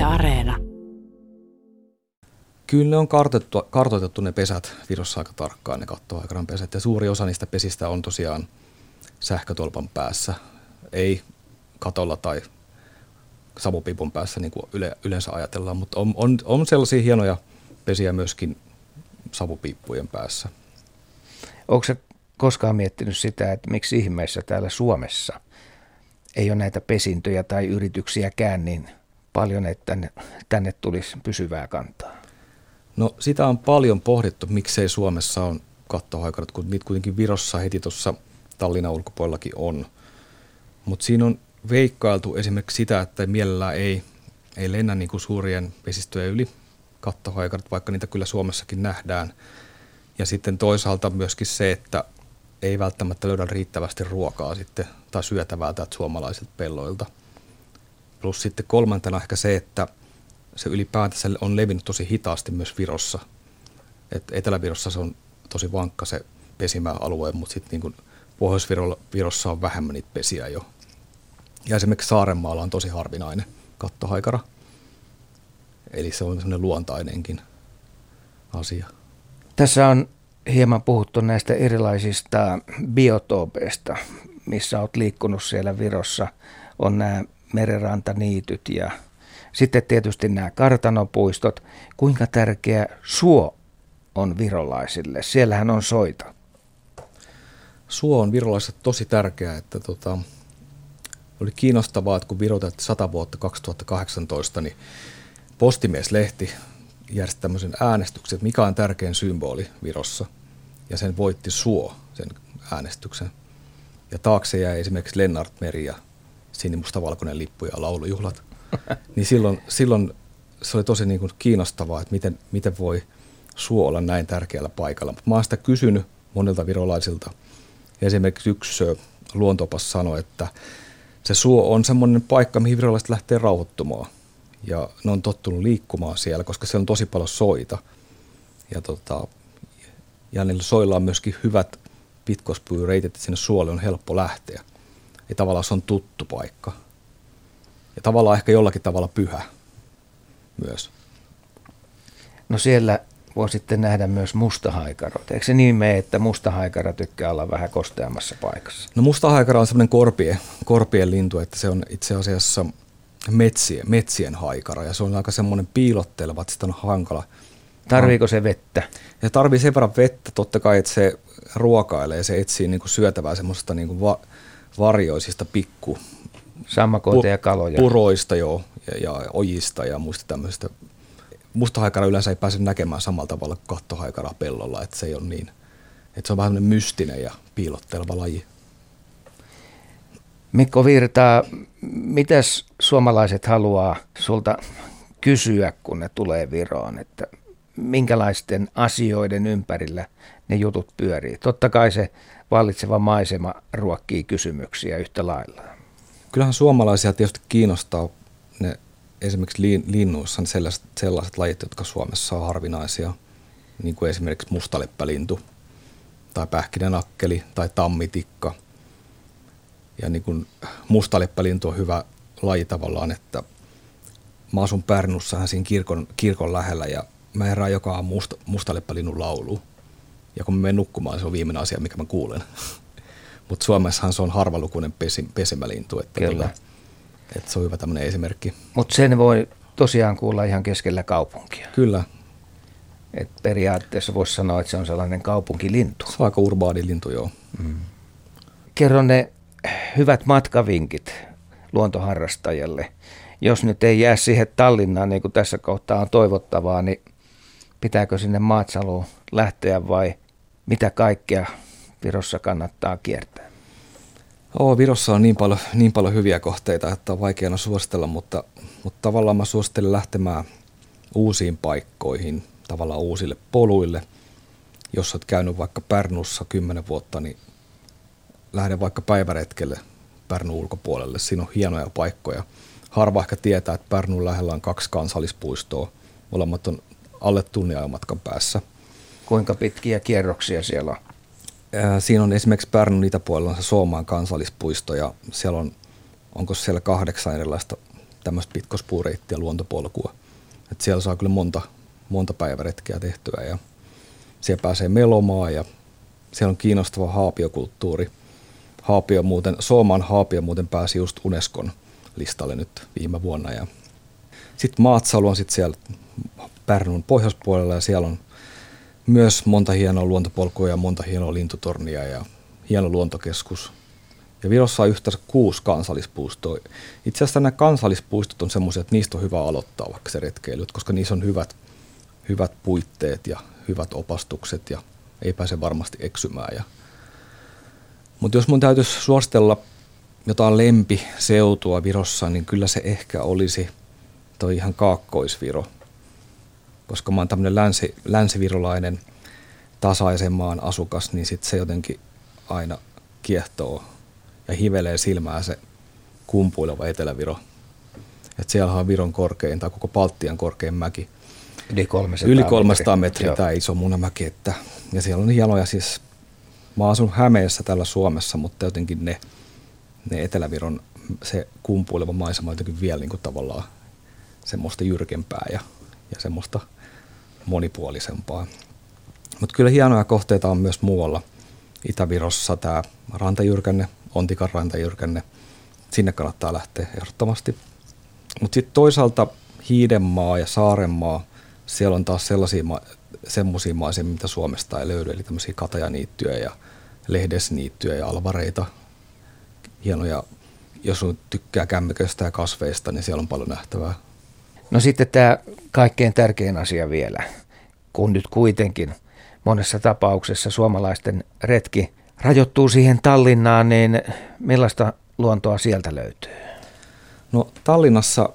Yle Areena. Kyllä ne on kartoitettu, kartoitettu ne pesät Virossa aika tarkkaan, ne kattoaikaran pesät. Ja suuri osa niistä pesistä on tosiaan sähkötolpan päässä, ei katolla tai savupipun päässä niin kuin yle, yleensä ajatellaan, mutta on, on, on sellaisia hienoja pesiä myöskin savupiippujen päässä. Onko se koskaan miettinyt sitä, että miksi ihmeessä täällä Suomessa ei ole näitä pesintöjä tai yrityksiäkään niin paljon, että tänne, tänne tulisi pysyvää kantaa? No sitä on paljon pohdittu, miksei Suomessa on kattohaikarat, kun niitä kuitenkin Virossa heti tuossa Tallinnan ulkopuolellakin on. Mutta siinä on veikkailtu esimerkiksi sitä, että mielellään ei, ei lennä niin kuin suurien vesistöjen yli kattohaikarat, vaikka niitä kyllä Suomessakin nähdään. Ja sitten toisaalta myöskin se, että ei välttämättä löydä riittävästi ruokaa sitten tai syötävää täältä suomalaisilta pelloilta. Plus sitten kolmantena ehkä se, että se ylipäätänsä on levinnyt tosi hitaasti myös Virossa. Et Etelä-Virossa se on tosi vankka se pesimäalue, mutta sitten niin Pohjois-Virossa on vähemmän niitä pesiä jo. Ja esimerkiksi Saarenmaalla on tosi harvinainen kattohaikara. Eli se on sellainen luontainenkin asia. Tässä on hieman puhuttu näistä erilaisista biotoopeista, missä olet liikkunut siellä Virossa. On nämä merenrantaniityt ja sitten tietysti nämä kartanopuistot. Kuinka tärkeä suo on virolaisille? Siellähän on soita. Suo on virolaisille tosi tärkeää, että tota, oli kiinnostavaa, että kun virotettiin 100 vuotta 2018, niin Postimieslehti järjesti tämmöisen äänestyksen, että mikä on tärkein symboli Virossa. Ja sen voitti Suo, sen äänestyksen. Ja taakse jäi esimerkiksi Lennart Meri ja sinimustavalkoinen lippu ja laulujuhlat. niin silloin, silloin se oli tosi niin kuin kiinnostavaa, että miten, miten voi Suo olla näin tärkeällä paikalla. Mutta mä oon sitä kysynyt monilta virolaisilta. Esimerkiksi yksi luontoopas sanoi, että se suo on semmoinen paikka, mihin virolaiset lähtee rauhoittumaan. Ja ne on tottunut liikkumaan siellä, koska siellä on tosi paljon soita. Ja, tota, ja niillä soilla on myöskin hyvät pitkospyyreitit, että sinne suolle on helppo lähteä. Ja tavallaan se on tuttu paikka. Ja tavallaan ehkä jollakin tavalla pyhä myös. No siellä voi sitten nähdä myös mustahaikarot. Eikö se niin mene, että mustahaikara tykkää olla vähän kosteammassa paikassa? No mustahaikara on semmoinen korpien, korpien lintu, että se on itse asiassa metsien, metsien haikara ja se on aika semmoinen piilotteleva, että sitä on hankala. Tarviiko se vettä? Ja tarvii sen verran vettä totta kai, että se ruokailee ja se etsii niin kuin syötävää semmoista niin kuin va, varjoisista pikku Sammakoita ja kaloja. Puroista joo, ja, ja ojista ja muista tämmöisistä mustahaikara yleensä ei pääse näkemään samalla tavalla kuin kattohaikara pellolla, että se ei ole niin, että se on vähän mystinen ja piilotteleva laji. Mikko Virta, mitäs suomalaiset haluaa sulta kysyä, kun ne tulee Viroon, että minkälaisten asioiden ympärillä ne jutut pyörii? Totta kai se vallitseva maisema ruokkii kysymyksiä yhtä lailla. Kyllähän suomalaisia tietysti kiinnostaa ne esimerkiksi linnuissa sellaiset, sellaiset lajit, jotka Suomessa on harvinaisia, niin kuin esimerkiksi mustaleppälintu tai pähkinänakkeli tai tammitikka. Ja niin kuin mustaleppälintu on hyvä laji tavallaan, että mä asun Pärnussahan siinä kirkon, kirkon lähellä ja mä herään joka aamu musta, mustaleppälinnun laulu. Ja kun mä menen nukkumaan, se on viimeinen asia, mikä mä kuulen. Mutta Suomessahan se on harvalukuinen pesi, pesimälintu. Että Kyllä. Tota, että se on hyvä tämmöinen esimerkki. Mutta sen voi tosiaan kuulla ihan keskellä kaupunkia. Kyllä. Et periaatteessa voisi sanoa, että se on sellainen kaupunkilintu. Se on aika urbaani lintu, joo. Mm. Kerro ne hyvät matkavinkit luontoharrastajalle. Jos nyt ei jää siihen Tallinnaan, niin kuin tässä kohtaa on toivottavaa, niin pitääkö sinne Maatsaluun lähteä vai mitä kaikkea Virossa kannattaa kiertää? Oo, Virossa on niin paljon, niin paljon hyviä kohteita, että on vaikeana suositella, mutta, mutta tavallaan mä suosittelen lähtemään uusiin paikkoihin, tavallaan uusille poluille. Jos olet käynyt vaikka Pärnussa kymmenen vuotta, niin lähde vaikka päiväretkelle Pärnun ulkopuolelle. Siinä on hienoja paikkoja. Harva ehkä tietää, että Pärnun lähellä on kaksi kansallispuistoa. Molemmat on alle tunnin matkan päässä. Kuinka pitkiä kierroksia siellä on? Siinä on esimerkiksi Pärnun itäpuolella se Soomaan kansallispuisto ja siellä on, onko siellä kahdeksan erilaista tämmöistä pitkospuureittiä luontopolkua. Et siellä saa kyllä monta, monta päiväretkeä tehtyä ja siellä pääsee melomaan ja siellä on kiinnostava haapiokulttuuri. Haapio muuten, Sooman haapio muuten pääsi just Unescon listalle nyt viime vuonna. Ja sitten Maatsalu on sitten siellä Pärnun pohjoispuolella ja siellä on myös monta hienoa luontopolkua ja monta hienoa lintutornia ja hieno luontokeskus. Ja Virossa on yhteensä kuusi kansallispuistoa. Itse asiassa nämä kansallispuistot on semmoisia, että niistä on hyvä aloittaa vaikka se retkeily, koska niissä on hyvät, hyvät puitteet ja hyvät opastukset ja ei pääse varmasti eksymään. Ja mutta jos mun täytyisi suositella jotain lempiseutua Virossa, niin kyllä se ehkä olisi toi ihan kaakkoisviro. Koska mä oon tämmöinen länsi, länsivirolainen tasaisen maan asukas, niin sit se jotenkin aina kiehtoo ja hivelee silmää se kumpuileva Eteläviro. Et siellä on Viron korkein tai koko Baltian korkein mäki. Yli 300, Yli 300 metriä, metriä tämä iso munamäki. Että, ja siellä on hienoja siis mä asun Hämeessä täällä Suomessa, mutta jotenkin ne, ne Eteläviron se kumpuileva maisema on jotenkin vielä niin kuin tavallaan semmoista jyrkempää ja, ja semmoista monipuolisempaa. Mutta kyllä hienoja kohteita on myös muualla. Itä-Virossa tämä rantajyrkänne, Ontikan rantajyrkänne, sinne kannattaa lähteä ehdottomasti. Mutta sitten toisaalta Hiidenmaa ja Saarenmaa, siellä on taas sellaisia semmoisia maisemia, mitä Suomesta ei löydy, eli tämmöisiä katajaniittyjä ja lehdesniittyjä ja alvareita, hienoja, jos tykkää kämmiköstä ja kasveista, niin siellä on paljon nähtävää. No sitten tämä kaikkein tärkein asia vielä, kun nyt kuitenkin monessa tapauksessa suomalaisten retki rajoittuu siihen Tallinnaan, niin millaista luontoa sieltä löytyy? No Tallinnassa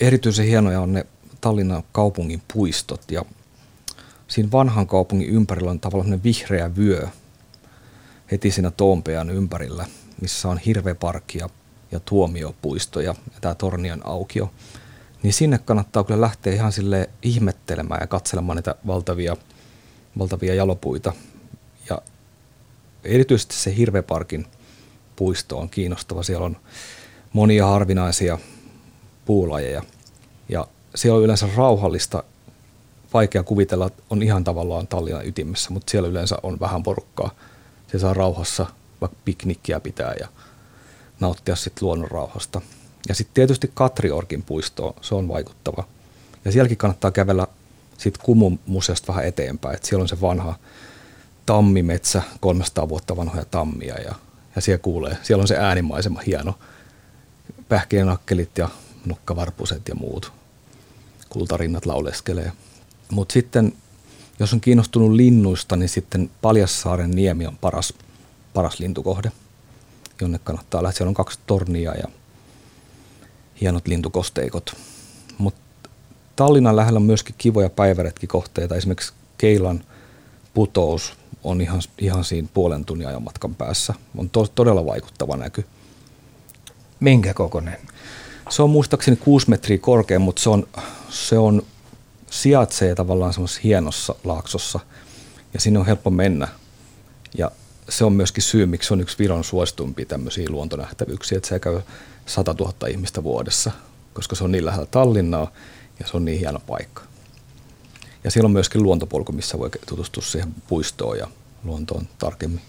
erityisen hienoja on ne Tallinnan kaupungin puistot ja siinä vanhan kaupungin ympärillä on tavallaan vihreä vyö heti siinä Toompean ympärillä, missä on hirveparkki ja, ja tuomiopuisto ja, ja tämä Tornion aukio. Niin sinne kannattaa kyllä lähteä ihan sille ihmettelemään ja katselemaan niitä valtavia, valtavia jalopuita. Ja erityisesti se Hirveparkin puisto on kiinnostava. Siellä on monia harvinaisia puulajeja ja siellä on yleensä rauhallista vaikea kuvitella, että on ihan tavallaan Tallinnan ytimessä, mutta siellä yleensä on vähän porukkaa. Se saa rauhassa vaikka piknikkiä pitää ja nauttia sitten luonnon rauhasta. Ja sitten tietysti Katriorkin puisto, se on vaikuttava. Ja sielläkin kannattaa kävellä sitten Kumun museosta vähän eteenpäin, että siellä on se vanha tammimetsä, 300 vuotta vanhoja tammia ja, ja siellä kuulee, siellä on se äänimaisema hieno, pähkinänakkelit ja nukkavarpuset ja muut. Kultarinnat lauleskelee. Mutta sitten, jos on kiinnostunut linnuista, niin sitten Paljassaaren niemi on paras, paras lintukohde, jonne kannattaa lähteä. Siellä on kaksi tornia ja hienot lintukosteikot. Mutta Tallinnan lähellä on myöskin kivoja päiväretkikohteita. Esimerkiksi Keilan putous on ihan, ihan siinä puolen tunnin ajan matkan päässä. On to, todella vaikuttava näky. Minkä kokoinen? Se on muistaakseni 6 metriä korkea, mutta se on, se on sijaitsee tavallaan semmoisessa hienossa laaksossa ja sinne on helppo mennä. Ja se on myöskin syy, miksi se on yksi Viron suosituimpia tämmöisiä luontonähtävyyksiä, että se käy 100 000 ihmistä vuodessa, koska se on niin lähellä Tallinnaa ja se on niin hieno paikka. Ja siellä on myöskin luontopolku, missä voi tutustua siihen puistoon ja luontoon tarkemmin.